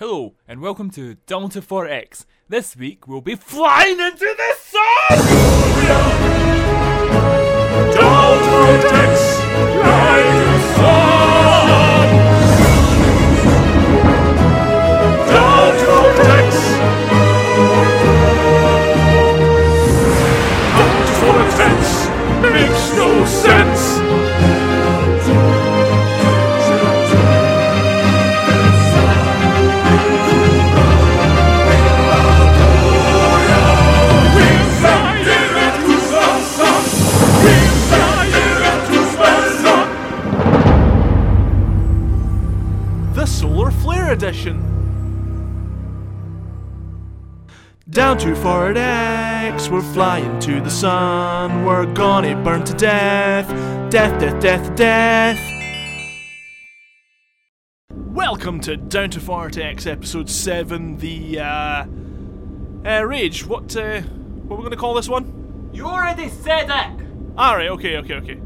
Hello, and welcome to to 4X. This week we'll be flying into the sun! Down Down to Forit X, we're flying to the sun. We're gonna burn to death. Death, death, death, death. Welcome to Down to Forit X, episode 7. The, uh. Uh, RayG, what, uh. What are we gonna call this one? You already said it! Alright, okay, okay, okay.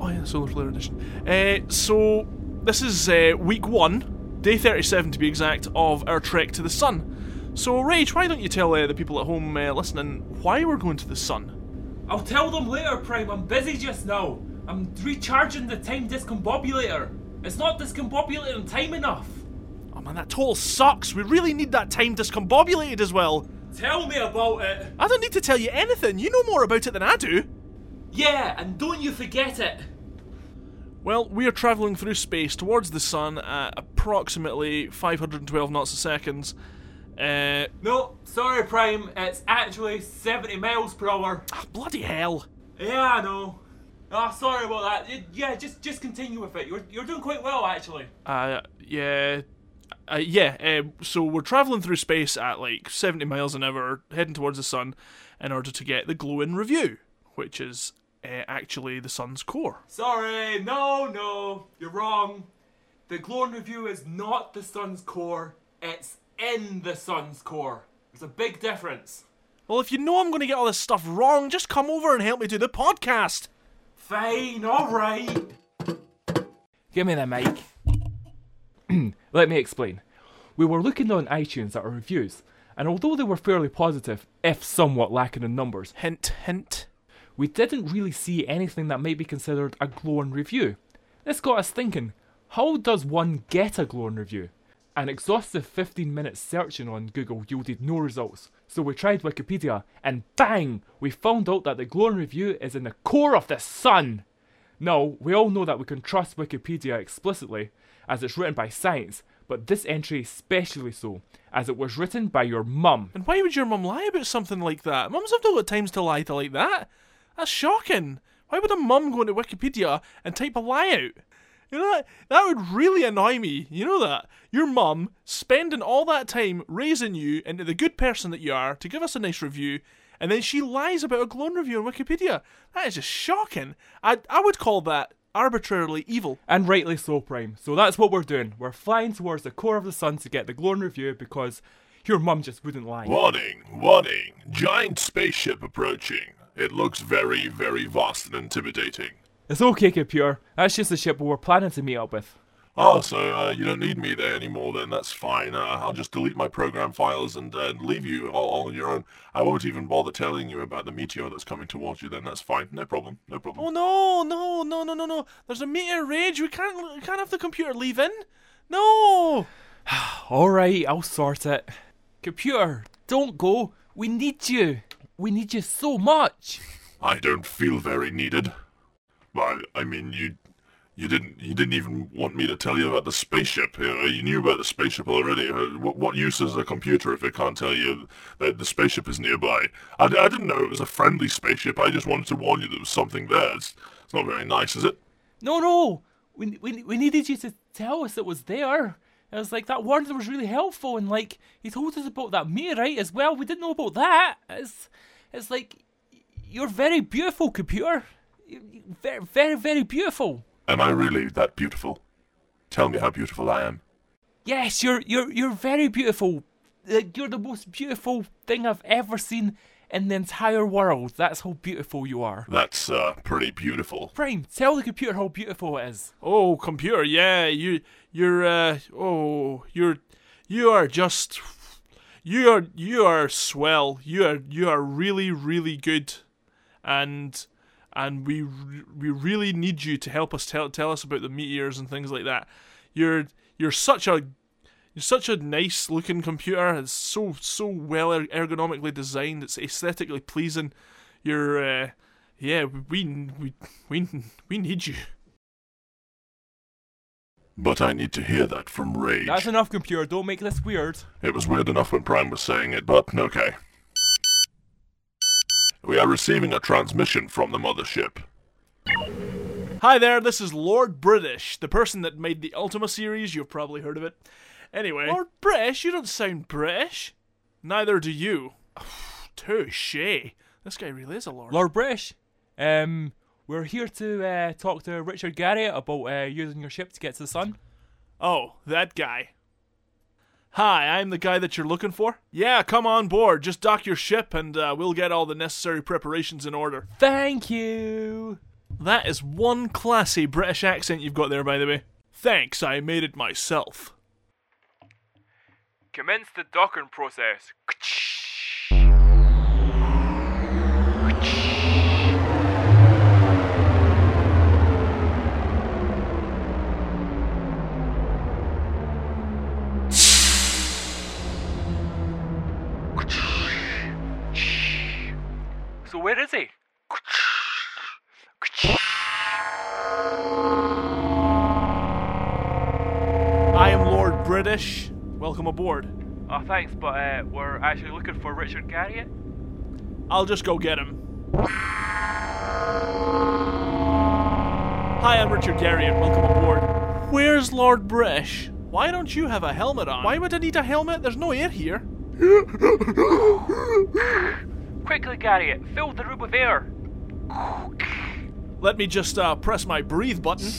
Oh yeah, Solar Flare Edition. Uh, so, this is uh, week one, day 37 to be exact, of our trek to the sun. So, RayG, why don't you tell uh, the people at home uh, listening why we're going to the sun? I'll tell them later, Prime. I'm busy just now. I'm recharging the time discombobulator. It's not discombobulating time enough. Oh man, that total sucks. We really need that time discombobulated as well. Tell me about it. I don't need to tell you anything. You know more about it than I do. Yeah, and don't you forget it. Well, we are travelling through space towards the sun at approximately 512 knots a second. Uh, No, sorry, Prime. It's actually 70 miles per hour. ah, bloody hell. Yeah, I know. Ah, sorry about that. Yeah, just just continue with it. You're you're doing quite well, actually. Uh, yeah. Uh, yeah, uh, so we're travelling through space at like 70 miles an hour, heading towards the sun, in order to get the glowing review, which is uh, actually the sun's core. Sorry, no, no, you're wrong. The glowing review is not the sun's core. It's in the sun's core. There's a big difference. Well, if you know I'm going to get all this stuff wrong, just come over and help me do the podcast. Fine, all right. Give me the mic. Let me explain. We were looking on iTunes at our reviews, and although they were fairly positive, if somewhat lacking in numbers, Hint, hint. we didn't really see anything that might be considered a glowing review. This got us thinking how does one get a glowing review? An exhaustive 15 minutes searching on Google yielded no results, so we tried Wikipedia, and bang! We found out that the glowing review is in the core of the sun! Now, we all know that we can trust Wikipedia explicitly, as it's written by science, but this entry especially so, as it was written by your mum. And why would your mum lie about something like that? Mums have no times to lie to like that. That's shocking. Why would a mum go into Wikipedia and type a lie out? You know that that would really annoy me. You know that your mum spending all that time raising you into the good person that you are to give us a nice review, and then she lies about a glowing review on Wikipedia. That is just shocking. I I would call that arbitrarily evil. And rightly so, Prime. So that's what we're doing. We're flying towards the core of the sun to get the glowing review because your mum just wouldn't lie. Warning, warning. Giant spaceship approaching. It looks very, very vast and intimidating. It's okay, computer. That's just the ship we were planning to meet up with. Oh, so uh, you don't need me there anymore then, that's fine. Uh, I'll just delete my program files and uh, leave you all, all on your own. I won't even bother telling you about the meteor that's coming towards you then, that's fine. No problem, no problem. Oh no, no, no, no, no, no. There's a meteor RayG. We can't we can't have the computer leave in. No. Alright, I'll sort it. Computer, don't go. We need you. We need you so much. I don't feel very needed. Well, I mean, you you didn't you didn't even want me to tell you about the spaceship. You knew about the spaceship already. Uh, what, what use is a computer if it can't tell you that the spaceship is nearby? I, I didn't know it was a friendly spaceship. I just wanted to warn you there was something there. It's, it's not very nice, is it? No, no. We, we, we needed you to tell us it was there. It was like that warning was really helpful, and like he told us about that meteorite as well. We didn't know about that. It's it's like you're very beautiful, computer. You- you- Very, very, very beautiful. Am I really that beautiful? Tell me how beautiful I am. Yes, you're you're you're very beautiful. You're the most beautiful thing I've ever seen in the entire world. That's how beautiful you are. That's uh, pretty beautiful. Prime, tell the computer how beautiful it is. Oh, computer, yeah, you, you're, uh, oh, you're, You are just you are you are swell. You are you are really really good, and and we we really need you to help us tell tell us about the meteors and things like that. You're you're such a you're such a nice looking computer. It's so so well er- ergonomically designed. It's aesthetically pleasing. You're uh, yeah we we we we need you. But I need to hear that from RayG. That's enough, computer. Don't make this weird. It was weird enough when Prime was saying it, but okay. We are receiving a transmission from the mothership. Hi there, this is Lord British, the person that made the Ultima series. You've probably heard of it. Anyway, Lord British, you don't sound British. Neither do you. Touche. This guy really is a lord. Lord British, um, we're here to uh, talk to Richard Garriott about uh, using your ship to get to the sun. Oh, that guy. Hi, I'm the guy that you're looking for. Yeah, come on board. Just dock your ship and uh, we'll get all the necessary preparations in order. Thank you. That is one classy British accent you've got there, by the way. Thanks, I made it myself. Commence the docking process. Where is he? I am Lord British. Welcome aboard. Oh, thanks, but uh, we're actually looking for Richard Garriott. I'll just go get him. Hi, I'm Richard Garriott. Welcome aboard. Where's Lord British? Why don't you have a helmet on? Why would I need a helmet? There's no air here. Quickly, Garriott, fill the room with air. Let me just uh, press my breathe button.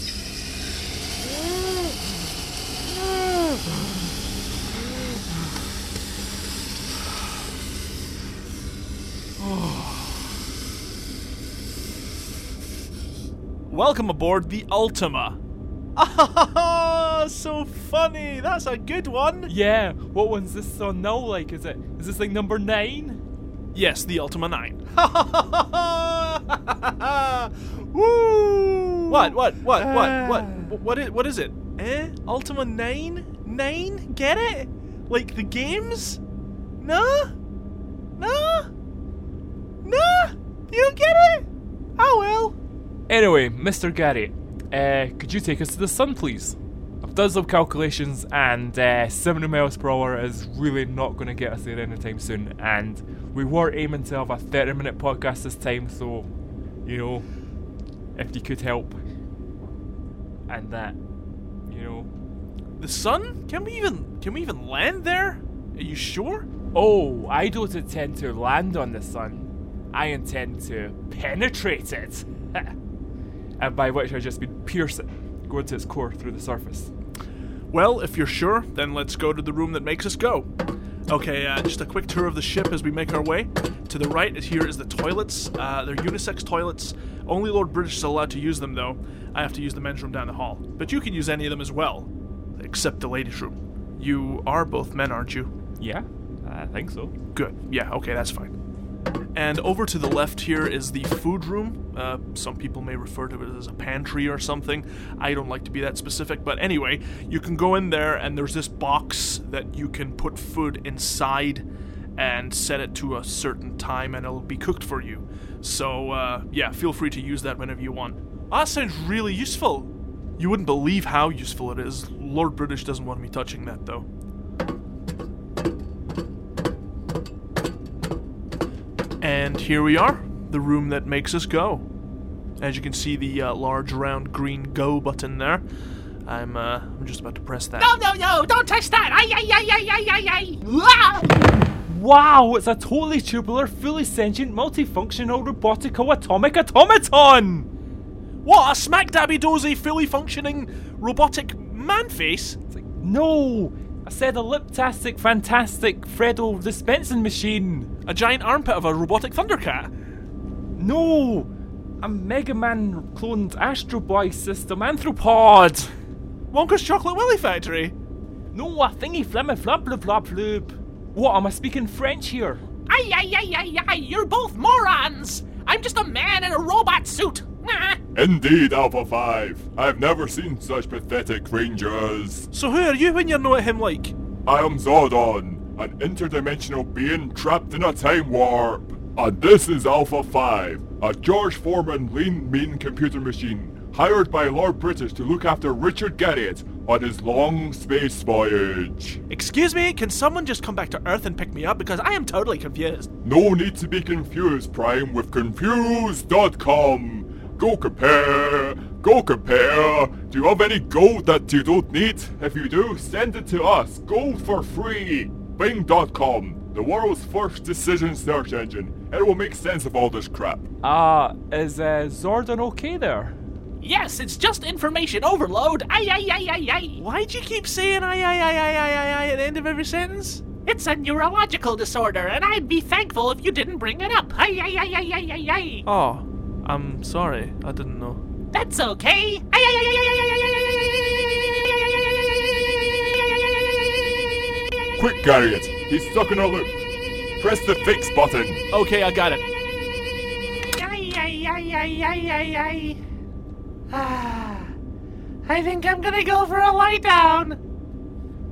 Welcome aboard the Ultima. Ah, so funny. That's a good one. Yeah, what one's this on now like? Is it is this like number nine? Yes, the Ultima 9. Woo! What? What? What? What? What? What is, what is it? Eh? Ultima 9? 9? Get it? Like the games? Nah? Nah? Nah? You don't get it? Oh well. Anyway, Mr. Garriott, uh, could you take us to the sun, please? I've done some calculations, and uh, 70 miles per hour is really not going to get us there anytime soon. And we were aiming to have a 30 minute podcast this time, so, you know, if you could help. And that, you know. The sun? Can we even can we even land there? Are you sure? Oh, I don't intend to land on the sun. I intend to penetrate it. and by which I just mean pierce it, go into its core through the surface. Well, if you're sure, then let's go to the room that makes us go. Okay, uh, just a quick tour of the ship as we make our way. To the right here is the toilets. Uh, they're unisex toilets. Only Lord British is allowed to use them, though. I have to use the men's room down the hall. But you can use any of them as well, except the ladies' room. You are both men, aren't you? Yeah, I think so. Good. Yeah, okay, that's fine. And over to the left here is the food room. Uh, some people may refer to it as a pantry or something. I don't like to be that specific, but anyway, you can go in there and there's this box that you can put food inside and set it to a certain time and it'll be cooked for you. So, uh, yeah, feel free to use that whenever you want. Ah, that sounds really useful. You wouldn't believe how useful it is. Lord British doesn't want me touching that, though. And here we are, the room that makes us go. As you can see, the uh, large round green go button there. I'm uh, I'm just about to press that. No, no, no, don't touch that! Ay, ay, ay, ay, ay, ay, ay! Ah! Wow, it's a totally tubular, fully sentient, multifunctional, robotico atomic automaton! What? A smack dabby dozy, fully functioning robotic man face? It's like, no! I said a liptastic, fantastic Freddo dispensing machine! A giant armpit of a robotic Thundercat? No! A Mega Man cloned Astro Boy system anthropod! Wonka's Chocolate Willy Factory? No, a thingy flimmy flub. What, am I speaking French here? Ay, ay, ay, ay, ay, you're both morons! I'm just a man in a robot suit! Indeed, Alpha 5. I've never seen such pathetic rangers. So who are you when you're not him like? I am Zordon, an interdimensional being trapped in a time warp. And this is Alpha 5, a George Foreman lean mean computer machine hired by Lord British to look after Richard Garriott on his long space voyage. Excuse me, can someone just come back to Earth and pick me up because I am totally confused. No need to be confused, Prime, with Confused.com. Go compare, go compare. Do you have any gold that you don't need? If you do, send it to us. Gold for free. Bing.com, the world's first decision search engine. It will make sense of all this crap. Ah, is uh, Zordon okay there? Yes, it's just information overload! Ay, ay, ay, ay, ay! Why'd you keep saying I, I, I, I, I, I, I at the end of every sentence? It's a neurological disorder, and I'd be thankful if you didn't bring it up! Ay, ay, ay, ay, ay, ay, ay! Oh, I'm sorry. I didn't know. That's okay. Quick, Garriott! He's stuck in a loop. Press the fix button. Okay, I got it. Ah, I think I'm gonna go for a lie down.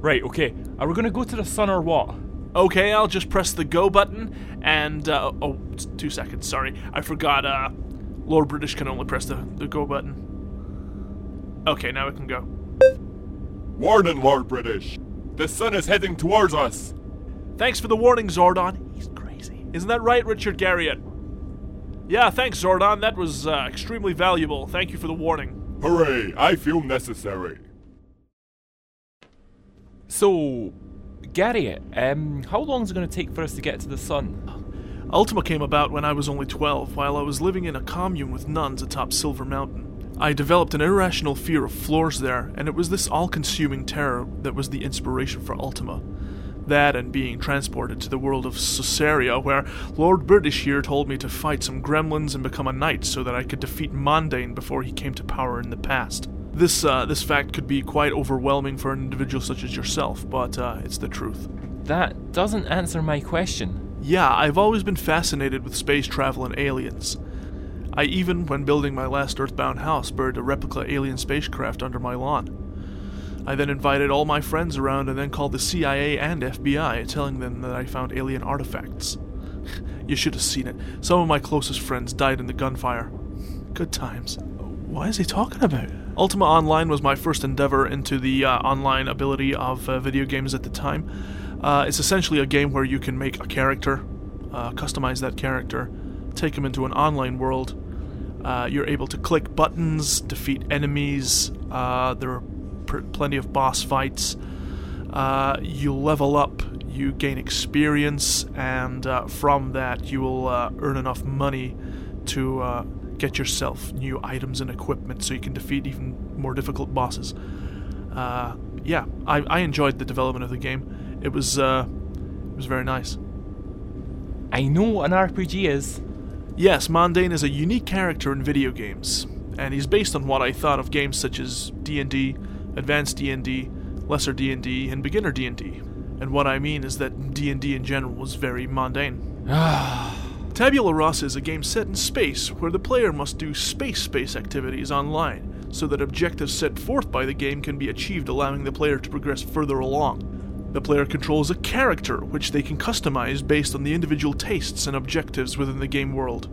Right. Okay. Are we gonna go to the sun or what? Okay, I'll just press the go button and uh, oh, two seconds. Sorry, I forgot. Uh, Lord British can only press the, the go button. Okay, now we can go. Warning, Lord British. The sun is heading towards us. Thanks for the warning, Zordon. He's crazy. Isn't that right, Richard Garriott? Yeah, thanks, Zordon. That was uh, extremely valuable. Thank you for the warning. Hooray, I feel necessary. So, Gary, um, how long is it going to take for us to get to the sun? Ultima came about when I was only 12, while I was living in a commune with nuns atop Silver Mountain. I developed an irrational fear of floors there, and it was this all consuming terror that was the inspiration for Ultima. That and being transported to the world of Sosaria, where Lord British here told me to fight some gremlins and become a knight so that I could defeat Mondain before he came to power in the past. This, uh, this fact could be quite overwhelming for an individual such as yourself, but uh, it's the truth. That doesn't answer my question. Yeah, I've always been fascinated with space travel and aliens. I even, when building my last Earthbound house, buried a replica alien spacecraft under my lawn. I then invited all my friends around and then called the CIA and FBI, telling them that I found alien artifacts. you should have seen it. Some of my closest friends died in the gunfire. Good times. What is he talking about? Ultima Online was my first endeavor into the uh, online ability of uh, video games at the time. Uh, it's essentially a game where you can make a character, uh, customize that character, take him into an online world. Uh, you're able to click buttons, defeat enemies. Uh, there are pr- plenty of boss fights. Uh, you level up, you gain experience, and uh, from that, you will earn enough money to get yourself new items and equipment so you can defeat even more difficult bosses. Yeah, I, I enjoyed the development of the game. It was uh, it was very nice. I know what an RPG is. Yes, Mondain is a unique character in video games, and he's based on what I thought of games such as D&D, Advanced D&D, Lesser D&D, and Beginner D&D. And what I mean is that D&D in general was very mundane. Tabula Rasa is a game set in space where the player must do space-space activities online so that objectives set forth by the game can be achieved allowing the player to progress further along. The player controls a character which they can customize based on the individual tastes and objectives within the game world.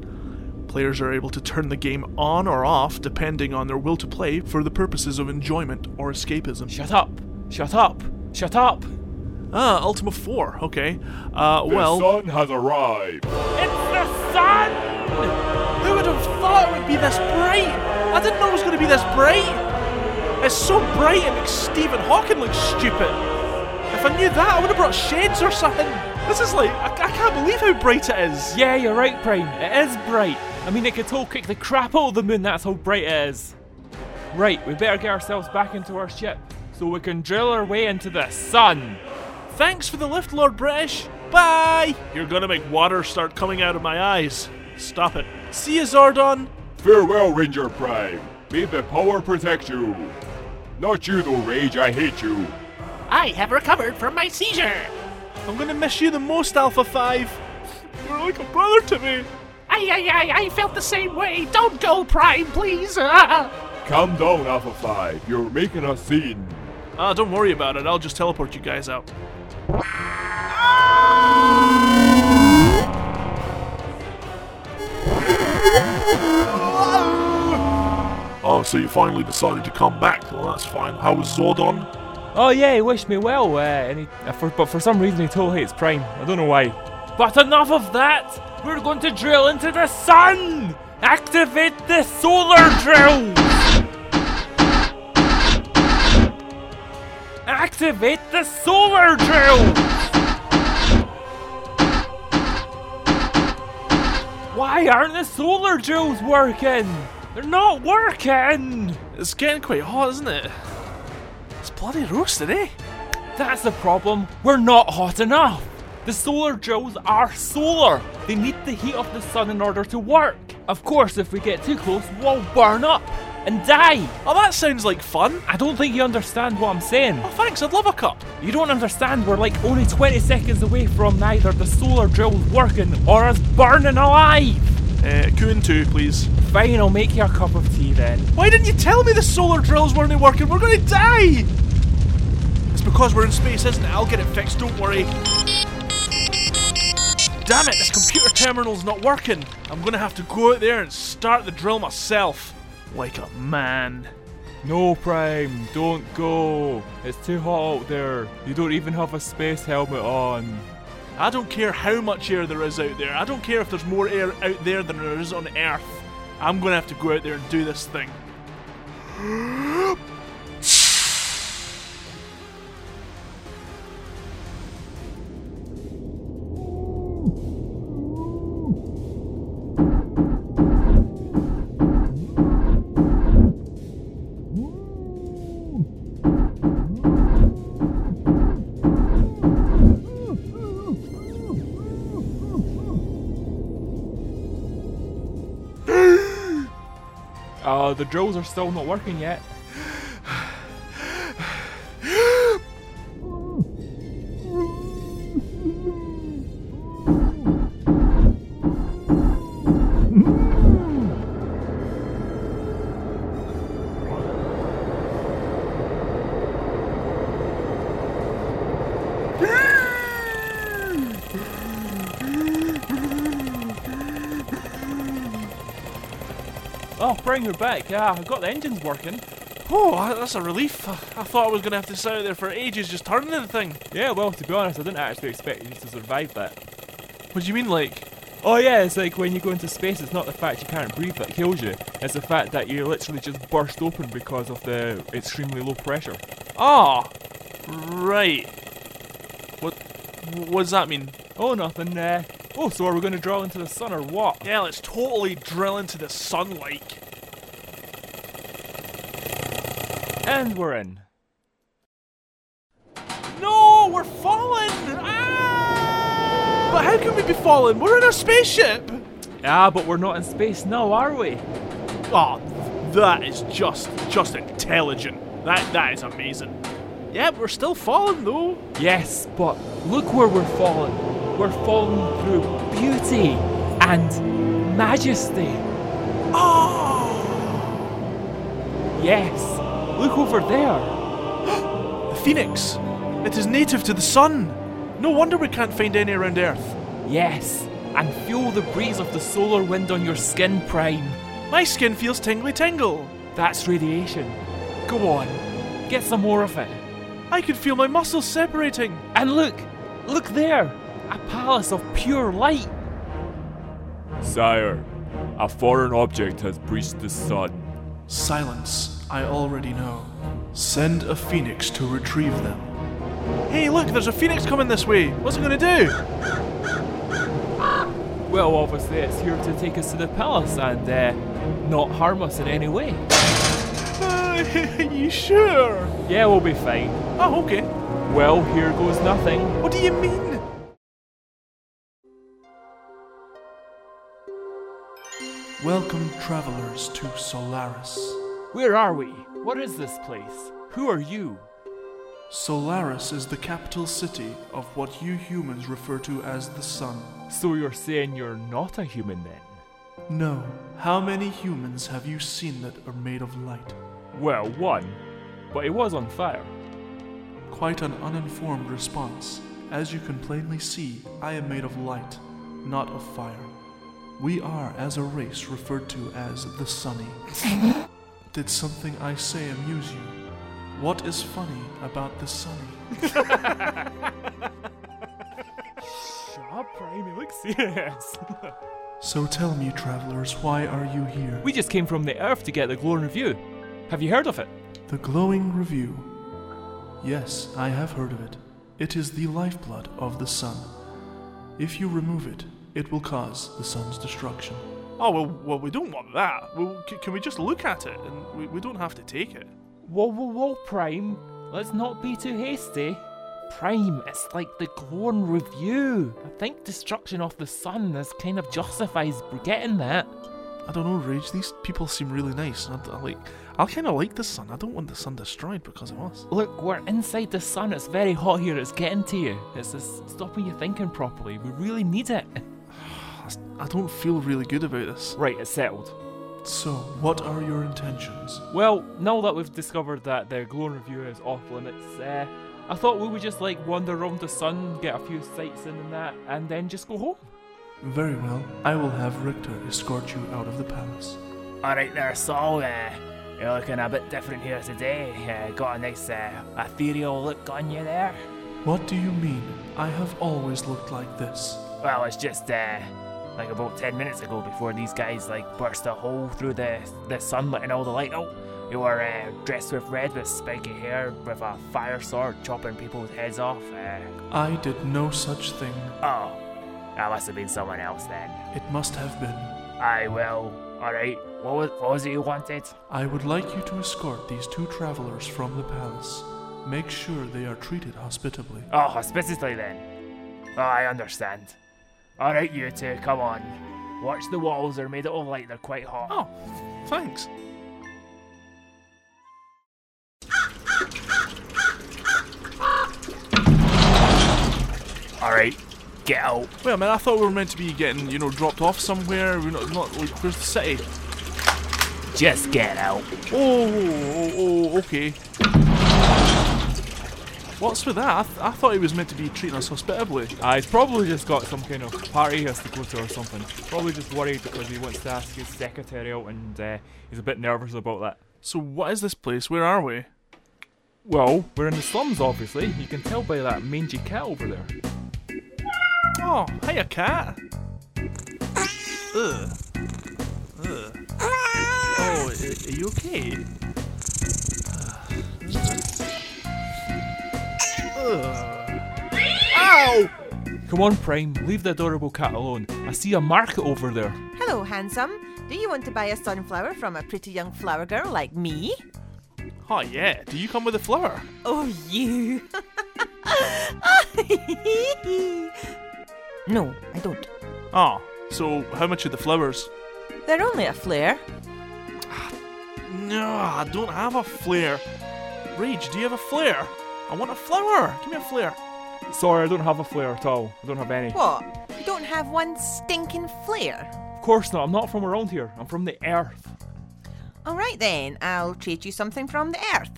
Players are able to turn the game on or off depending on their will to play for the purposes of enjoyment or escapism. Shut up! Shut up! Shut up! Ah, Ultima 4, okay. Uh, The well, The sun has arrived. It's the sun! who would have thought it would be this bright? I didn't know it was going to be this bright. It's so bright it makes Stephen Hawking look stupid. If I knew that, I would have brought shades or something. This is like, I, I can't believe how bright it is. Yeah, you're right, Prime. It is bright. I mean, it could all kick the crap out of the moon, that's how bright it is. Right, we better get ourselves back into our ship so we can drill our way into the sun. Thanks for the lift, Lord British. Bye. You're gonna make water start coming out of my eyes. Stop it. See you, Zordon. Farewell, Ranger Prime. May the power protect you. Not you, though, RayG. I hate you. I have recovered from my seizure. I'm gonna miss you the most, Alpha 5. You're like a brother to me. I, I, I, I felt the same way. Don't go, Prime, please. Ah. Calm down, Alpha 5. You're making a scene. Ah, don't worry about it. I'll just teleport you guys out. Oh, so you finally decided to come back. Well, that's fine. How was Zordon? Oh yeah, he wished me well, uh, and he, uh, for, but for some reason he totally hates Prime. I don't know why. But enough of that! We're going to drill into the sun! Activate the solar drill! Activate the solar drill! Why aren't the solar drills working? They're not working! It's getting quite hot, isn't it? It's bloody roasted, eh? That's the problem. We're not hot enough. The solar drills are solar. They need the heat of the sun in order to work. Of course, if we get too close, we'll burn up and die. Oh, that sounds like fun. I don't think you understand what I'm saying. Oh, thanks. I'd love a cup. You don't understand. We're like only 20 seconds away from neither the solar drills working or us burning alive. Uh, Coon 2, please. Fine, I'll make you a cup of tea then. Why didn't you tell me the solar drills weren't working? We're gonna die! Because we're in space, isn't it? I'll get it fixed, don't worry. Damn it, this computer terminal's not working. I'm gonna have to go out there and start the drill myself. Like a man. No, Prime, don't go. It's too hot out there. You don't even have a space helmet on. I don't care how much air there is out there. I don't care if there's more air out there than there is on Earth. I'm gonna have to go out there and do this thing. Uh, the drills are still not working yet. Bring her back. Yeah, I got the engines working. Oh, that's a relief. I thought I was gonna have to sit out there for ages just turning the thing. Yeah, well, to be honest, I didn't actually expect you to survive that. What do you mean, like? Oh yeah, it's like when you go into space, it's not the fact you can't breathe that kills you. It's the fact that you literally just burst open because of the extremely low pressure. Ah, right. What? What does that mean? Oh, nothing. Uh, oh, so are we going to drill into the sun or what? Yeah, let's totally drill into the sunlight. And we're in. No, we're falling! Ah! But how can we be falling? We're in a spaceship! Ah, but we're not in space now, are we? Oh, that is just, just intelligent. That, that is amazing. Yeah, we're still falling though. Yes, but look where we're falling. We're falling through beauty and majesty. Oh! Yes, look over there. The phoenix! It is native to the sun! No wonder we can't find any around Earth. Yes, and feel the breeze of the solar wind on your skin, Prime. My skin feels tingly tingle. That's radiation. Go on, get some more of it. I can feel my muscles separating. And look, look there, a palace of pure light. Sire, a foreign object has breached the sun. Silence, I already know. Send a phoenix to retrieve them. Hey, look, there's a phoenix coming this way. What's it gonna do? Well, obviously, it's here to take us to the palace and uh, not harm us in any way. Uh, you sure? Yeah, we'll be fine. Oh, okay. Well, here goes nothing. What do you mean? Welcome, travelers, to Solaris. Where are we? What is this place? Who are you? Solaris is the capital city of what you humans refer to as the sun. So you're saying you're not a human then? No. How many humans have you seen that are made of light? Well, one. But it was on fire. Quite an uninformed response. As you can plainly see, I am made of light, not of fire. We are, as a race, referred to as the Sunny. Did something I say amuse you? What is funny about the Sunny? Shut Prime. You look serious. So tell me, travelers, why are you here? we just came from the Earth to get the glowing review. Have you heard of it? The glowing review. Yes, I have heard of it. It is the lifeblood of the sun. If you remove it, it will cause the sun's destruction. Oh well, well we don't want that. Well, c- can we just look at it and we, we don't have to take it? Whoa, whoa, whoa, Prime. Let's not be too hasty. Prime, it's like the glowing review. I think destruction of the sun is kind of justifies getting that. I don't know, RayG. These people seem really nice. I, I like. I kind of like the sun. I don't want the sun destroyed because of us. Look, we're inside the sun. It's very hot here. It's getting to you. It's just stopping you thinking properly. We really need it. I don't feel really good about this. Right, it's settled. So, what are your intentions? Well, now that we've discovered that the glowing review is off limits, uh, I thought we would just like wander around the sun, get a few sights in and that, and then just go home. Very well. I will have Richter escort you out of the palace. Alright there, Saul. Uh, you're looking a bit different here today. Uh, got a nice uh, ethereal look on you there. What do you mean? I have always looked like this. Well, it's just uh, like about 10 minutes ago before these guys like burst a hole through the, the sun letting all the light out. You were uh, dressed with red with spiky hair with a fire sword chopping people's heads off. Uh, I did no such thing. oh, that must have been someone else then. It must have been. I will. Alright, what was, what was it you wanted? I would like you to escort these two travelers from the palace. Make sure they are treated hospitably. Oh, hospitably then. Oh, I understand. Alright, you two, come on. Watch the walls, they're made out of light, they're quite hot. Oh, thanks. Alright, get out. Wait a minute. I thought we were meant to be getting, you know, dropped off somewhere. We're not. Not like. Where's the city? Just get out. Oh, oh, oh, okay. What's with that? I, th- I thought he was meant to be treating us hospitably. Ah, he's probably just got some kind of party he has to go to or something. Probably just worried because he wants to ask his secretary out and uh, he's a bit nervous about that. So what is this place? Where are we? Well, we're in the slums, obviously. You can tell by that mangy cat over there. Oh, hiya, cat. Ugh. Ugh. Oh, are you okay? Ugh. Ow! Come on, Prime, leave the adorable cat alone. I see a market over there. Hello, handsome. Do you want to buy a sunflower from a pretty young flower girl like me? Oh yeah. Do you come with a flower? Oh, you. no, I don't. Oh, so how much are the flowers? They're only a flare. No, I don't have a flare. RayG, do you have a flare? I want a flower. Give me a flare. Sorry, I don't have a flare at all. I don't have any. What? You don't have one stinking flare? Of course not. I'm not from around here. I'm from the Earth. All right then, I'll trade you something from the earth.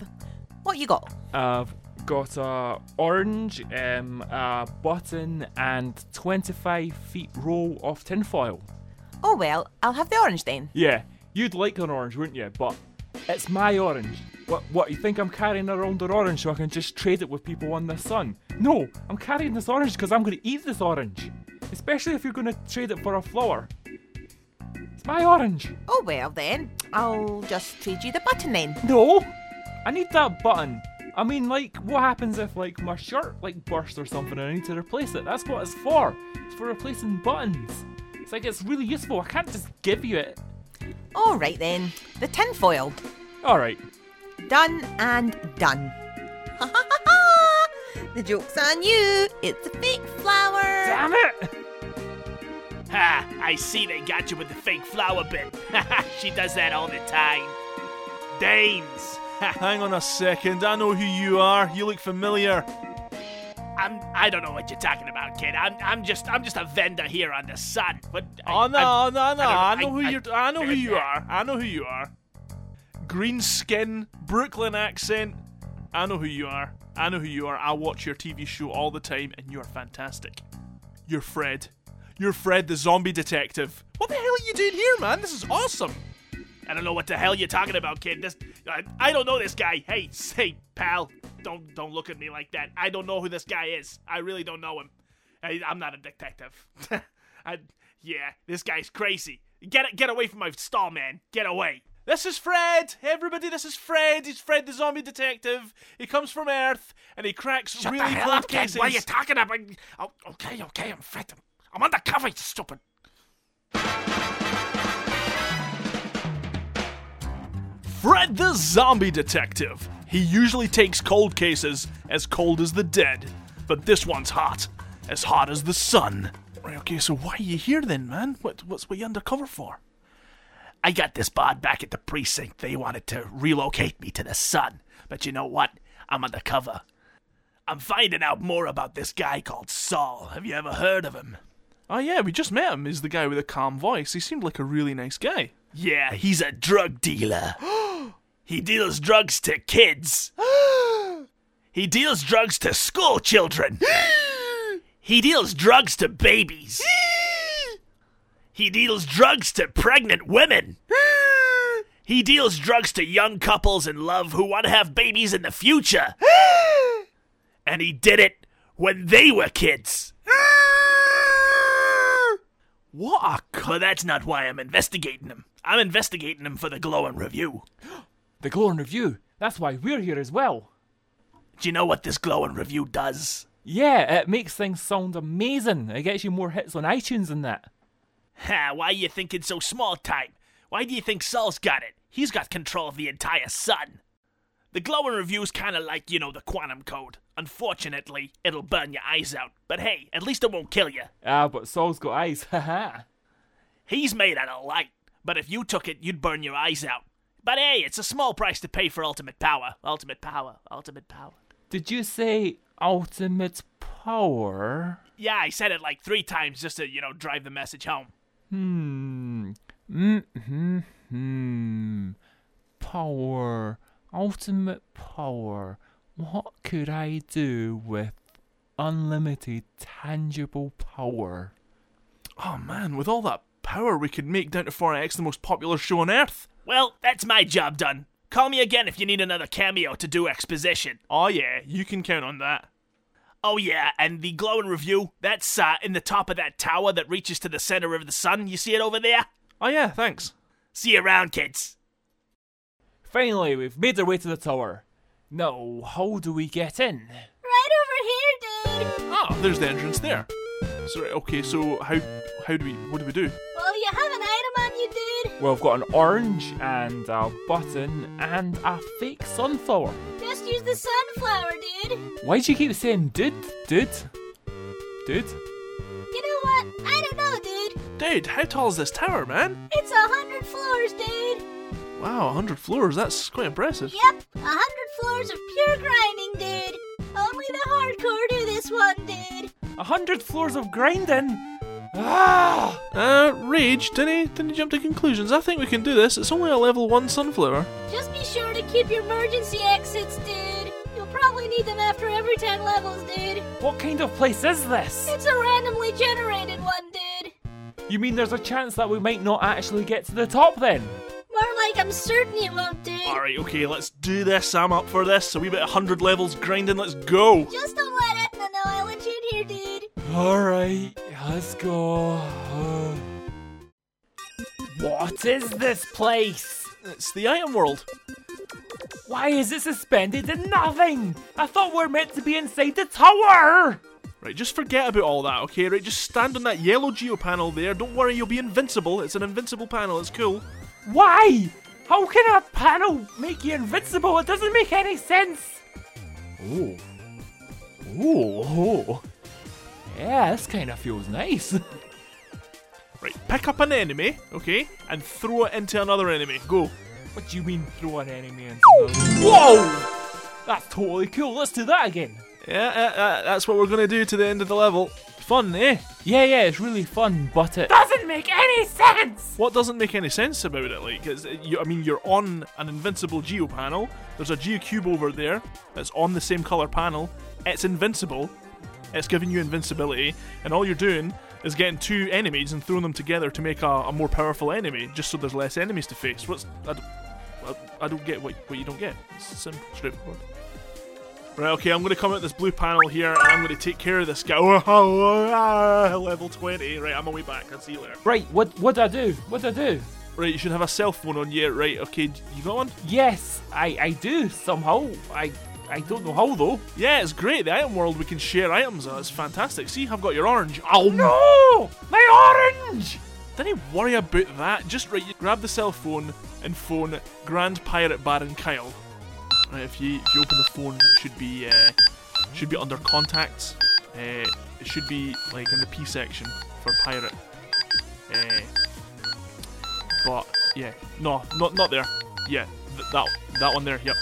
What you got? I've got a orange, um, a button, and 25 feet roll of tinfoil. Oh well, I'll have the orange then. Yeah, you'd like an orange, wouldn't you? But it's my orange. What? What? You think I'm carrying around an orange so I can just trade it with people on the sun? No, I'm carrying this orange because I'm going to eat this orange. Especially if you're going to trade it for a flower. It's my orange. Oh well then, I'll just trade you the button then. No, I need that button. I mean, like, what happens if like my shirt like bursts or something and I need to replace it? That's what it's for. It's for replacing buttons. It's like it's really useful. I can't just give you it. All right then, the tinfoil. All right. Done and done. the joke's on you. It's a fake flower. Damn it! Ha! I see they got you with the fake flower bit. Ha! She does that all the time. Dames, Hang on a second. I know who you are. You look familiar. I'm. I don't know what you're talking about, kid. I'm. I'm just. I'm just a vendor here on the sun. But I, Oh no, I- oh, no, no! I, I know who you're. I know who you are. I know who you are. Green skin, Brooklyn accent. I know who you are. I know who you are. I watch your TV show all the time, and you're fantastic. You're Fred. You're Fred, the zombie detective. What the hell are you doing here, man? This is awesome. I don't know what the hell you're talking about, kid. This. I, I don't know this guy. Hey, say, pal. Don't. Don't look at me like that. I don't know who this guy is. I really don't know him. I, I'm not a detective. I. Yeah, this guy's crazy. Get get away from my stall, man. Get away. This is Fred. Everybody, this is Fred. He's Fred, the zombie detective. He comes from Earth, and he cracks Shut really the hell cold up, kid. cases. What are you talking about? Oh, okay, okay, I'm Fred. I'm undercover, you stupid. Fred the Zombie Detective. He usually takes cold cases as cold as the dead, but this one's hot, as hot as the sun. Right, okay, so why are you here then, man? What, what's what you undercover for? I got this bod back at the precinct. They wanted to relocate me to the sun. But you know what? I'm undercover. I'm finding out more about this guy called Saul. Have you ever heard of him? Oh yeah, we just met him. He's the guy with a calm voice. He seemed like a really nice guy. Yeah, he's a drug dealer. he deals drugs to kids. he deals drugs to school children. he deals drugs to babies. he deals drugs to pregnant women. he deals drugs to young couples in love who want to have babies in the future. and he did it when they were kids. What a that's not why I'm investigating him. I'm investigating him for the glowing review. The Glowing Review. That's why we're here as well. Do you know what this glowing review does? Yeah, it makes things sound amazing. It gets you more hits on iTunes than that. Ha, why are you thinking so small time? Why do you think Saul's got it? He's got control of the entire sun. The glowing review's kinda like, you know, the quantum code. Unfortunately, it'll burn your eyes out. But hey, at least it won't kill you. Ah, but Saul's got eyes. Haha. He's made out of light. But if you took it, you'd burn your eyes out. But hey, it's a small price to pay for ultimate power. Ultimate power. Ultimate power. Did you say ultimate power? Yeah, I said it like three times just to, you know, drive the message home. Hmm. Mm-hmm. Hmm. Power. Ultimate power. What could I do with unlimited tangible power? Oh man, with all that power we could make Down to 4X the most popular show on Earth. Well, that's my job done. Call me again if you need another cameo to do exposition. Oh yeah, you can count on that. Oh yeah, and the glowing review, that's uh, in the top of that tower that reaches to the center of the sun. You see it over there? Oh yeah, thanks. See you around, kids. Finally, we've made our way to the tower. Now, how do we get in? Right over here, dude. Ah, there's the entrance there. So okay, so how how do we what do we do? You. Well, I've got an orange and a button and a fake sunflower. Just use the sunflower, dude. Why do you keep saying dude, dude, dude? You know what? I don't know, dude. Dude, how tall is this tower, man? It's a hundred floors, dude. Wow, a 100 floors, that's quite impressive. Yep, a hundred floors of pure grinding, dude. Only the hardcore do this one, dude. A hundred floors of grinding. Ah! Uh, RayG, didn't he, didn't he jump to conclusions? I think we can do this. It's only a level 1 sunflower. Just be sure to keep your emergency exits, dude. You'll probably need them after every 10 levels, dude. What kind of place is this? It's a randomly generated one, dude. You mean there's a chance that we might not actually get to the top then? More like I'm certain you won't, dude. Alright, okay, let's do this. I'm up for this. A wee bit of 100 levels grinding, let's go. Just don't let Etna know I let you in here, dude. Alright, let's go. what is this place? It's the item world. Why is it suspended in nothing? I thought we are meant to be inside the tower! Right, just forget about all that, okay? Right, just stand on that yellow geo panel there. Don't worry, you'll be invincible. It's an invincible panel, it's cool. Why? How can a panel make you invincible? It doesn't make any sense. Oh. Ooh. Ooh. Ooh. Yeah, this kind of feels nice. Right, pick up an enemy, okay, and throw it into another enemy. Go. What do you mean throw an enemy into the Whoa! That's totally cool. Let's do that again. Yeah, uh, uh, that's what we're gonna do to the end of the level. Fun, eh? Yeah, yeah, it's really fun, but it doesn't make any sense. What doesn't make any sense about it? Like, is you, I mean, you're on an invincible geo panel. There's a geocube over there that's on the same color panel. It's invincible. It's giving you invincibility, and all you're doing is getting two enemies and throwing them together to make a, a more powerful enemy, just so there's less enemies to face. What's I don't, I, I don't get what, what you don't get. It's simple, straightforward. Right, okay, I'm going to come out this blue panel here, and I'm going to take care of this guy. Level 20. Right, I'm on my way back. I'll see you later. Right, what what do I do? What do I do? Right, you should have a cell phone on you. Right, okay, you got one? Yes, I I do somehow. I I don't know how though. Yeah, it's great. The item world, we can share items. Uh, it's fantastic. See, I've got your orange. Oh, No, my orange. Don't worry about that. Just right, you grab the cell phone and phone Grand Pirate Baron Kyle. Right, if you if you open the phone, it should be uh, should be under contacts. Uh, it should be like in the P section for pirate. Uh, but yeah, no, not not there. Yeah, th- that that one there. Yep.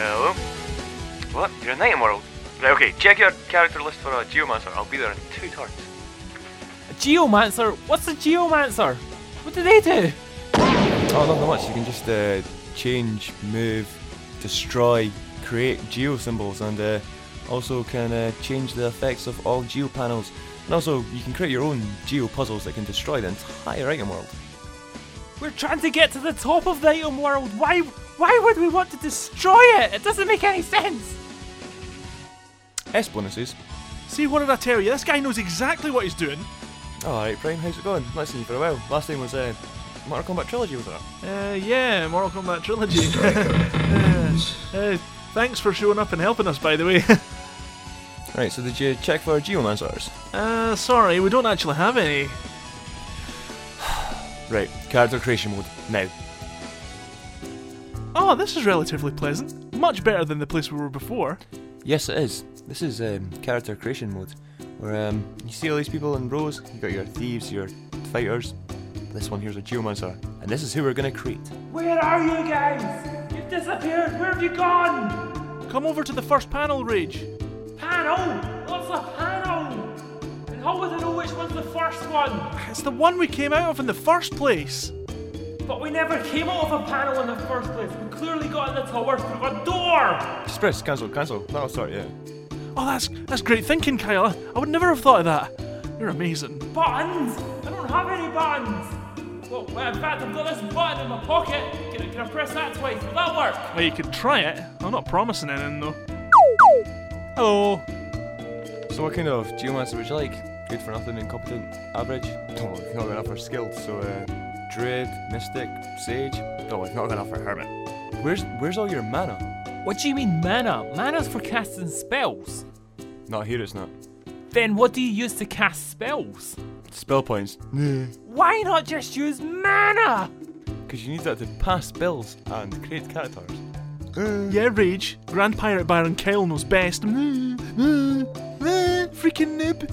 Hello? What? You're in Nightingale World? Right, okay, check your character list for a Geomancer. I'll be there in two turns. A geomancer. What's a geomancer? What do they do? Oh, not that much. You can just uh, change, move, destroy, create geo symbols, and uh, also can uh, change the effects of all geo panels. And also, you can create your own geo puzzles that can destroy the entire item world. We're trying to get to the top of the item world. Why? Why would we want to destroy it? It doesn't make any sense. S bonuses. See, what did I tell you? This guy knows exactly what he's doing. Alright, Prime, how's it going? Not seen you for a while. Last time was uh, Mortal Kombat Trilogy, was it? Uh, yeah, Mortal Kombat Trilogy. uh, uh, thanks for showing up and helping us, by the way. Right, so did you check for Geomancers? uh, sorry, we don't actually have any. Right, character creation mode, now. Oh, this is relatively pleasant. Much better than the place we were before. Yes, it is. This is um, character creation mode, where um, you see all these people in rows. You got your thieves, your fighters. This one here's a geomancer, and this is who we're gonna create. Where are you guys? You've disappeared. Where have you gone? Come over to the first panel, RayG. Panel. What's a panel? And how would I know which one's the first one? It's the one we came out of in the first place. But we never came out of a panel in the first place. We clearly got in the tower through a door. Just press cancel, cancel. No, sorry, sort you out. Oh, that's that's great thinking, Kyle. I would never have thought of that. You're amazing. Buttons. I don't have any buttons. Well, well, in fact, I've got this button in my pocket. Can I, can I press that twice? Will that work? Well, you could try it. I'm not promising anything though. Hello. So what kind of geomancer would you like? Good for nothing, incompetent, average? Oh, if not enough for skilled, so uh, druid, mystic, sage? Oh, if not enough for hermit. Where's where's all your mana? What do you mean mana? Mana's for casting spells. Not here, it's not. Then what do you use to cast spells? Spell points. Why not just use mana? Because you need that to pass spells and create characters. Yeah, RayG. Grand Pirate Baron Kyle knows best. Freaking nib.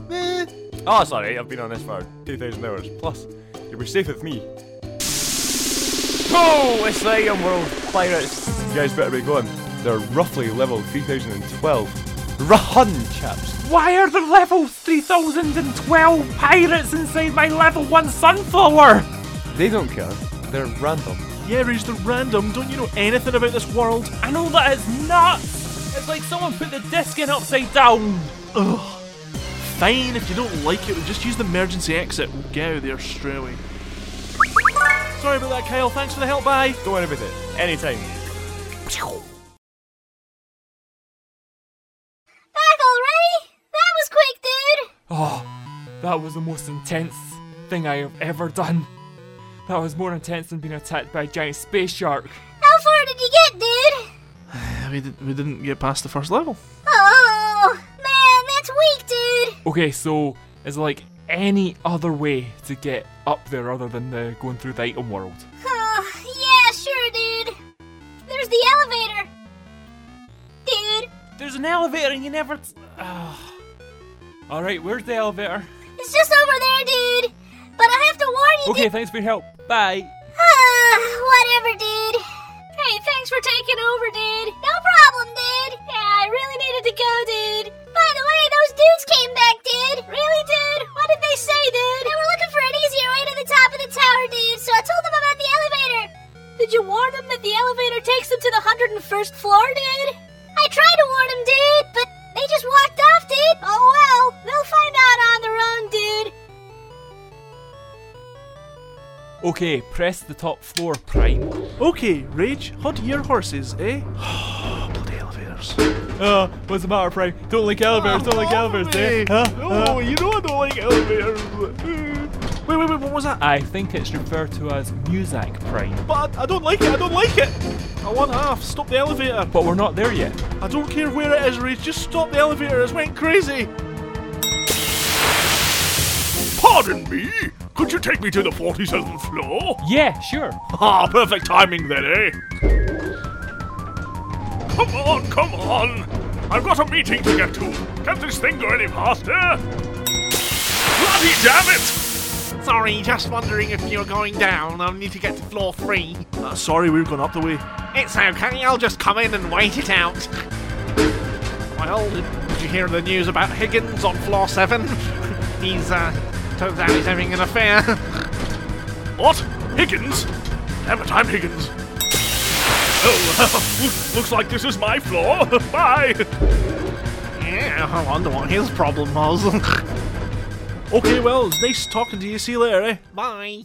Oh, ah, sorry, I've been on this for 2,000 hours. Plus, you'll be safe with me. Oh, it's the item world. Pirates. You guys better be going. They're roughly level 3012. Rahun, chaps. Why are there level 3012 pirates inside my level 1 sunflower? They don't care. They're random. Yeah, RayG, they're random. Don't you know anything about this world? I know that it's nuts. It's like someone put the disc in upside down. Ugh. Fine, if you don't like it, we'll just use the emergency exit. We'll get out of there straight away. Sorry about that, Kyle. Thanks for the help. Bye. Don't worry about it. Anytime. Back already? That was quick, dude. Oh, that was the most intense thing I have ever done. That was more intense than being attacked by a giant space shark. How far did you get, dude? We, did, we didn't get past the first level. Okay, so is like any other way to get up there other than the going through the item world? Oh, yeah, sure, dude. There's the elevator. Dude, There's an elevator and you never. T- Ah. All right, where's the elevator? it's just over there, dude. But but I have to warn you. Okay, thanks for your help. Bye. Ah, whatever, dude. Hey, thanks for taking over, dude. No problem, dude. Yeah, I really needed to go, dude. You warn him that the elevator takes him to the 101st floor, dude? I tried to warn him, dude, but they just walked off, dude. Oh well, they'll find out on their own, dude. Okay, press the top floor, Prime. Okay, RayG, hot your horses, eh? Bloody elevators. Uh, what's the matter, Prime? Don't like elevators, don't like elevators, eh? Huh? Oh, you know I don't like elevators. Wait, wait, wait, what was that? I think it's referred to as Muzak, Prime. But I, I don't like it, I don't like it. I want half, stop the elevator. But we're not there yet. I don't care where it is, RayG, just stop the elevator, it's went crazy. Pardon me? Could you take me to the 47th floor? Yeah, sure. Ah, perfect timing then, eh? Come on, come on! I've got a meeting to get to. Can't this thing go any faster? Bloody damn it! Sorry, just wondering if you're going down. I need to get to floor three. Uh, sorry, we've gone up the way. It's okay, I'll just come in and wait it out. Well, did you hear the news about Higgins on floor seven? He's, uh, turns out he's having an affair. What? Higgins? It, I'm Higgins. Oh, looks like this is my floor. Bye. yeah, I wonder what his problem was. Okay, well, it's nice talking to you. See you later, eh? Bye.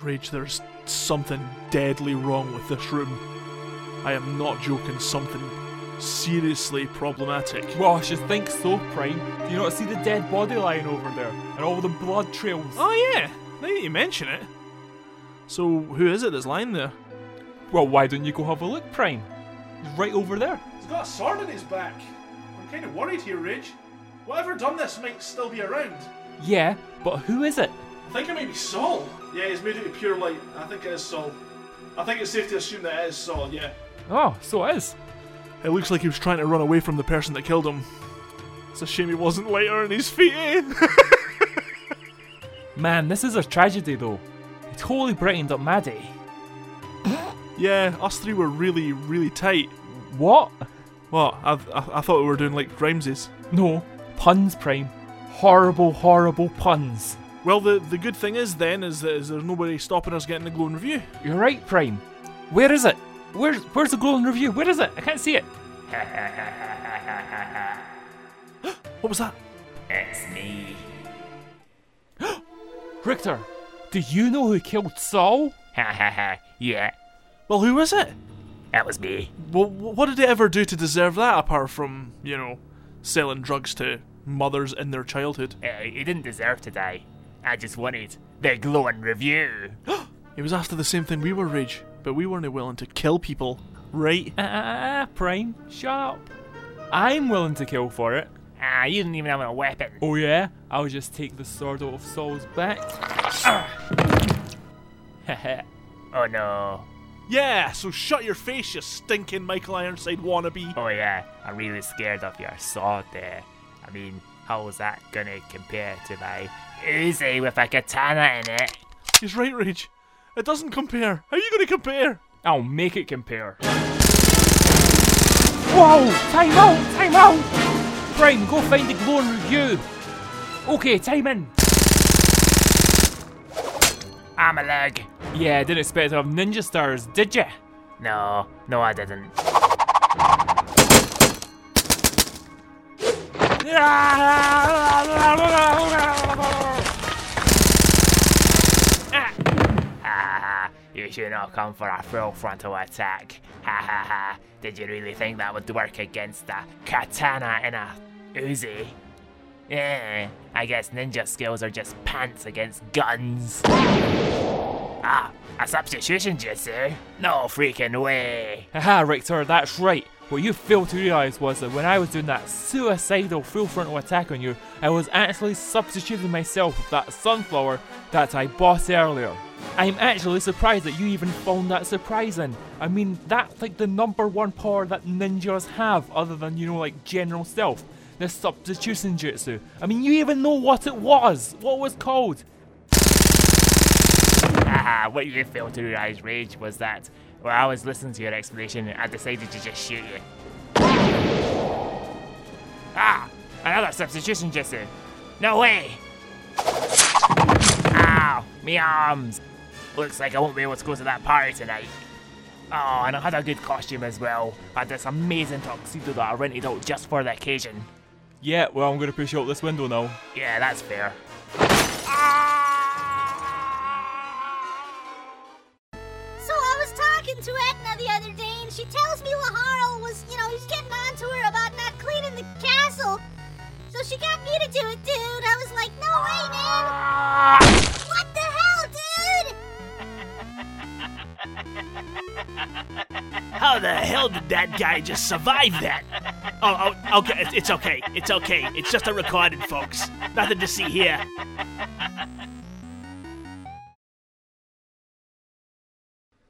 RayG, there's something deadly wrong with this room. I am not joking, something seriously problematic. Well, I should think so, Prime. Do you not see the dead body lying over there? And all the blood trails? Oh, yeah, now that you mention it. So, who is it that's lying there? Well, why don't you go have a look, Prime? He's right over there. He's got a sword in his back. I'm kind of worried here, RayG. Whatever done this might still be around. Yeah, but who is it? I think it may be Saul. Yeah, he's made it of pure light. I think it is Saul. I think it's safe to assume that it is Saul, yeah. Oh, so it is. It looks like he was trying to run away from the person that killed him. It's a shame he wasn't lighter on his feet, eh? Man, this is a tragedy though. He totally brightened up Maddie. yeah, us three were really, really tight. What? What? I, I, I thought we were doing like Grimes's. No, puns, Prime. Horrible, horrible puns. Well, the, the good thing is then is that is there's nobody stopping us getting the glowing review. You're right, Prime. Where is it? Where's where's the glowing review? Where is it? I can't see it. What was that? It's me. Richter, do you know who killed Saul? Ha ha ha. Yeah, Well, who was it? that was me. Well, what did it ever do to deserve that apart from, you know, selling drugs to mothers in their childhood? Uh, he didn't deserve to die. I just wanted the glowing review. It was after the same thing we were, RayG, but we weren't willing to kill people, right? Ah, Prime, shut up. I'm willing to kill for it. Ah, you didn't even have a weapon. Oh yeah? I'll just take the sword out of Saul's back. Heh Oh no. Yeah, so shut your face, you stinking Michael Ironside wannabe. Oh yeah, I'm really scared of your sword there. I mean, how's that gonna compare to my Uzi with a katana in it? He's right, RayG. It doesn't compare. How are you going to compare? I'll make it compare. Whoa! Time out! Time out! Prime, go find the glowing review. Okay, time in. I'm a leg. Yeah, I didn't expect to have ninja stars, did ya? No, no, I didn't. You should not come for a full frontal attack. Ha ha ha. Did you really think that would work against a katana and a Uzi? Yeah, I guess ninja skills are just pants against guns. Ah, a substitution jutsu? No freaking way. Haha, Richter, that's right. What you failed to realise was that when I was doing that suicidal full frontal attack on you, I was actually substituting myself with that sunflower that I bought earlier. I'm actually surprised that you even found that surprising. I mean, that's like the number one power that ninjas have, other than, you know, like general stealth. The substitution jutsu. I mean, you even know what it was. What it was called? Ah, what you failed to realize, RayG, was that while I was listening to your explanation, I decided to just shoot you. Ah, another substitution jutsu. No way. Ow, me arms. Looks like I won't be able to go to that party tonight. Oh, and I had a good costume as well. I had this amazing tuxedo that I rented out just for the occasion. Yeah, well, I'm gonna push you out this window now. Yeah, that's fair. So to Etna the other day, and she tells me Laharl was, you know, he's getting on to her about not cleaning the castle. So she got me to do it, dude. I was like, no way, man. What the hell, dude? How the hell did that guy just survive that? Oh, oh okay, it's okay. It's okay. It's just a recording, folks. Nothing to see here.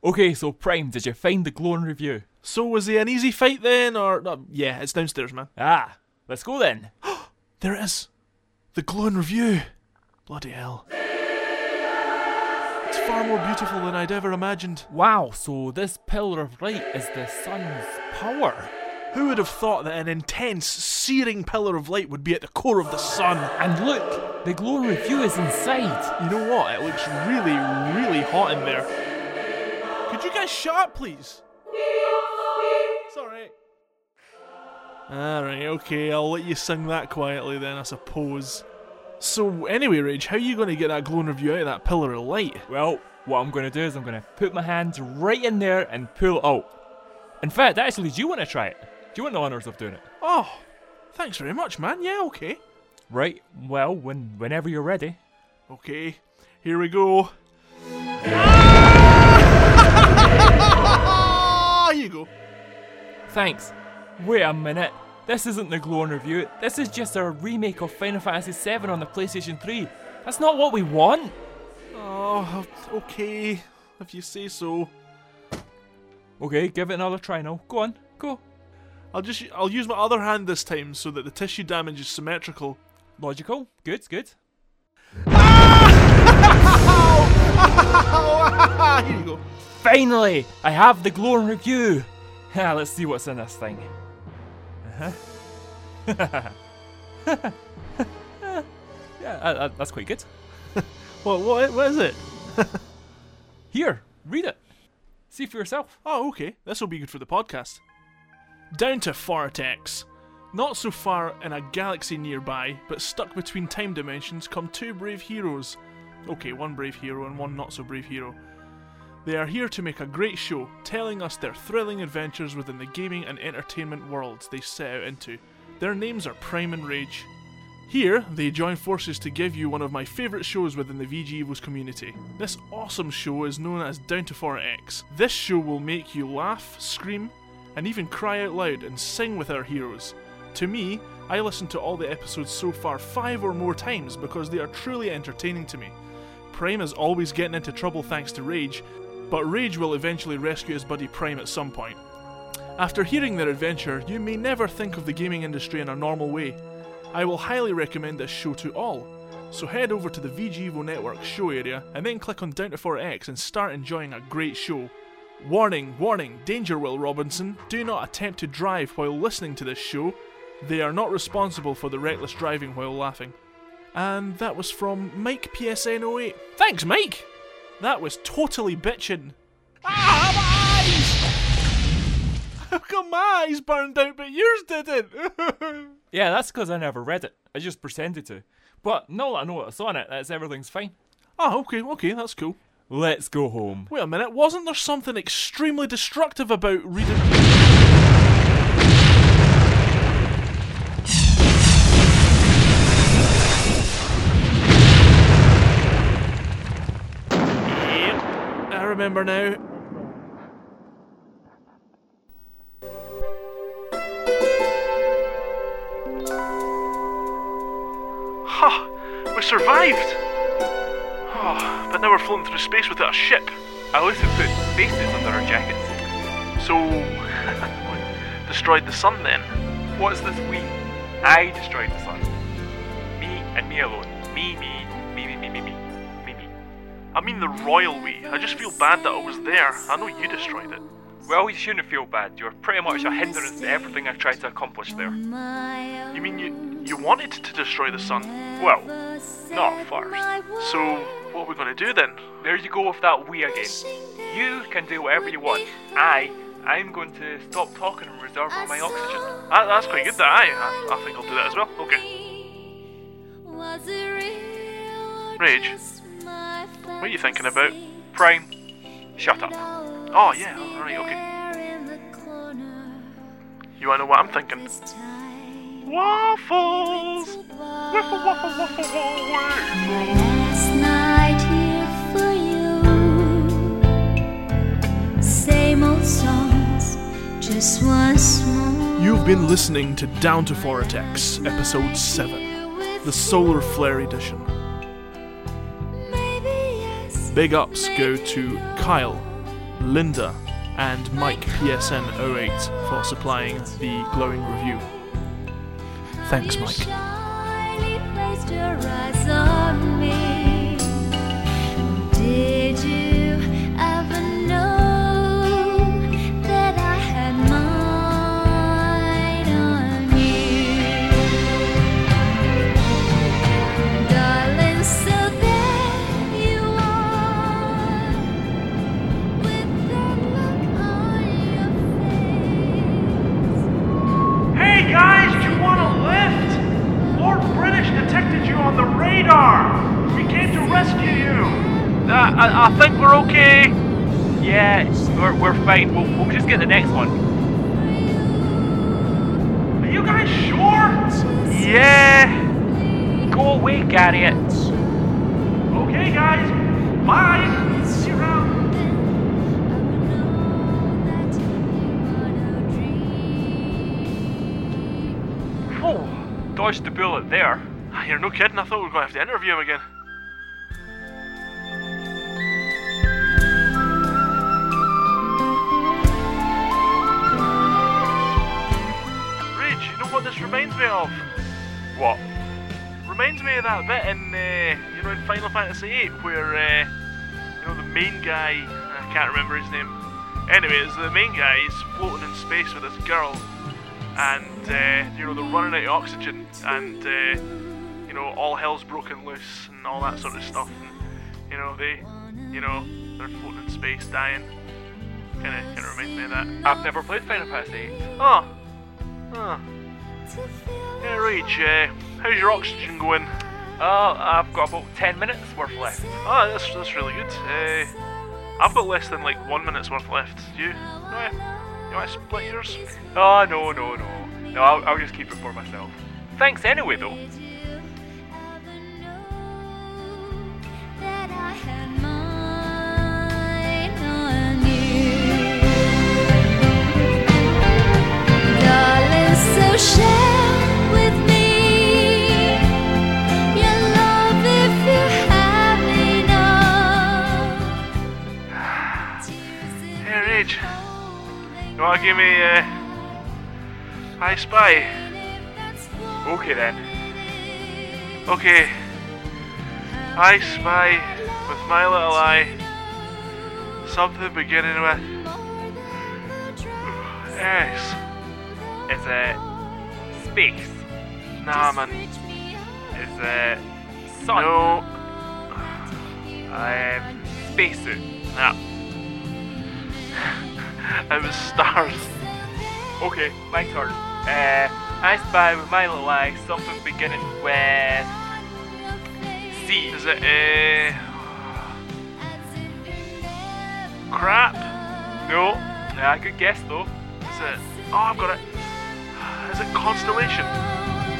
Okay, so Prime, did you find the glowing review? So was he an easy fight then, or uh, yeah, it's downstairs, man. Ah, let's go then. There it is. The glowing review. Bloody hell. It's far more beautiful than I'd ever imagined. Wow, so this pillar of light is the sun's power. Who would have thought that an intense, searing pillar of light would be at the core of the sun? And look, the glowing review is inside. You know what? It looks really, really hot in there. Could you guys shut up, please? Sorry. Alright, okay, I'll let you sing that quietly then, I suppose. So, anyway, RayG, how are you going to get that glowing review out of that pillar of light? Well, what I'm going to do is I'm going to put my hand right in there and pull it out. In fact, actually, do you want to try it? Do you want the honours of doing it? Oh, thanks very much, man. Yeah, okay. Right, well, when whenever you're ready. Okay, here we go. Go. Thanks. Wait a minute. This isn't the Glow glowing review. This is just a remake of Final Fantasy VII on the PlayStation 3. That's not what we want. Oh, okay, if you say so. Okay, give it another try now. Go on, go. I'll just I'll use my other hand this time so that the tissue damage is symmetrical. Logical. Good, good. Here you go. Finally, I have the glowing review. Ah, let's see what's in this thing. Uh-huh. yeah, uh, uh, that's quite good. What what what is it? Here, read it. See for yourself. Oh, okay. This will be good for the podcast. Down to Forit X. Not so far in a galaxy nearby, but stuck between time dimensions, come two brave heroes. Okay, one brave hero and one not so brave hero. They are here to make a great show, telling us their thrilling adventures within the gaming and entertainment worlds they set out into. Their names are Prime and RayG. Here, they join forces to give you one of my favourite shows within the VG community. This awesome show is known as Down to Forit X. This show will make you laugh, scream, and even cry out loud and sing with our heroes. To me, I listened to all the episodes so far five or more times because they are truly entertaining to me. Prime is always getting into trouble thanks to RayG, but RayG will eventually rescue his buddy Prime at some point. After hearing their adventure, you may never think of the gaming industry in a normal way. I will highly recommend this show to all. So head over to the VGEVO Network show area and then click on Down to Forit X and start enjoying a great show. Warning, warning, danger, Will Robinson. Do not attempt to drive while listening to this show. They are not responsible for the reckless driving while laughing. And that was from Mike PSN08. Thanks, Mike! That was totally bitchin'. Ah, my eyes! How come my eyes burned out but yours didn't? Yeah, that's because I never read it. I just pretended to. But now that I know what's on it, that's everything's fine. oh, okay, okay, that's cool. Let's go home. Wait a minute, wasn't there something extremely destructive about reading? remember now. Ha! Huh, we survived! Oh, but now we're floating through space without a ship. At least we put faces under our jackets. So, destroyed the sun then? What's this we? I destroyed the sun. Me and me alone. Me, me, me, me, me, me, me. I mean the royal we. I just feel bad that I was there. I know you destroyed it. Well, you shouldn't feel bad. You're pretty much a hindrance to everything I tried to accomplish there. You mean you you wanted to destroy the sun? Well, not first. So what are we gonna do then? There you go with that we again. You can do whatever you want. I, I'm going to stop talking and reserve all my oxygen. That, that's quite good. That I, I I think I'll do that as well. Okay. RayG, what are you thinking about? Prime, shut up. Oh yeah, alright, okay. You wanna know what I'm thinking? Waffles! Waffle, waffle, waffle, waffle. Last night here for you. Same old songs, just once more. You've been listening to Down to Forit X, Episode 7, the Solar Flare Edition. Big ups go to Kyle, Linda, and Mike PSN08 for supplying the glowing review. Thanks, Mike. Did you radar. We came to rescue you. Uh, I, I think we're okay. Yeah, we're, we're fine. We'll, we'll just get the next one. Are you guys sure? Yeah. Go away, Garriott. Okay, guys. Bye. See you around. Dodged the bullet there. Ah, You're no kidding. I thought we were going to have to interview him again. RayG, you know what this reminds me of? What? Reminds me of that bit in, uh, you know, in Final Fantasy VIII where, uh, you know, the main guy, I can't remember his name. Anyways, the main guy is floating in space with this girl, and uh, you know they're running out of oxygen, and uh, you know all hell's broken loose and all that sort of stuff. And, you know they, you know, they're floating in space, dying. Kind of, kind of reminds me of that. I've never played Final Fantasy. Oh, oh. Yeah, RayG, uh, how's your oxygen going? Oh, I've got about 10 minutes worth left. Oh, that's that's really good. Uh, I've got less than like one minute's worth left. You, No, you want to split yours? Oh, no, no, no. No, I'll, I'll just keep it for myself. Thanks anyway, though. You want to give me uh, I Spy? Okay then. Okay. I spy with my little eye something beginning with S. It's a space. Nah, man. It's a sun. No. Um, spacesuit. Nah. it was stars. Okay, my turn. Uh, I spy with my little eye something beginning with C. Is it uh, crap? No. Yeah, good guess though. Is it? Oh, I've got it. Is it constellation?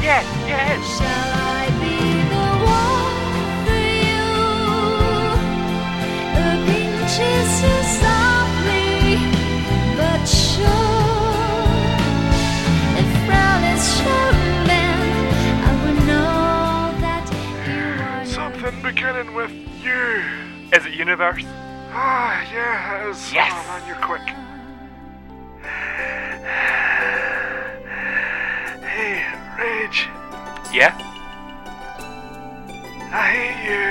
Yes, yes. Shall I be the one for you? A pinches you softly but sure. If frown is shown, I will know that you are Something beginning with you. Is it universe? Ah, yes. Yes. Come on, you're quick. Hey, RayG. Yeah? I hate you.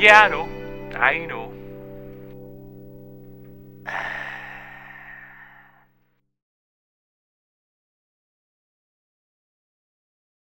Yeah, I know. I know.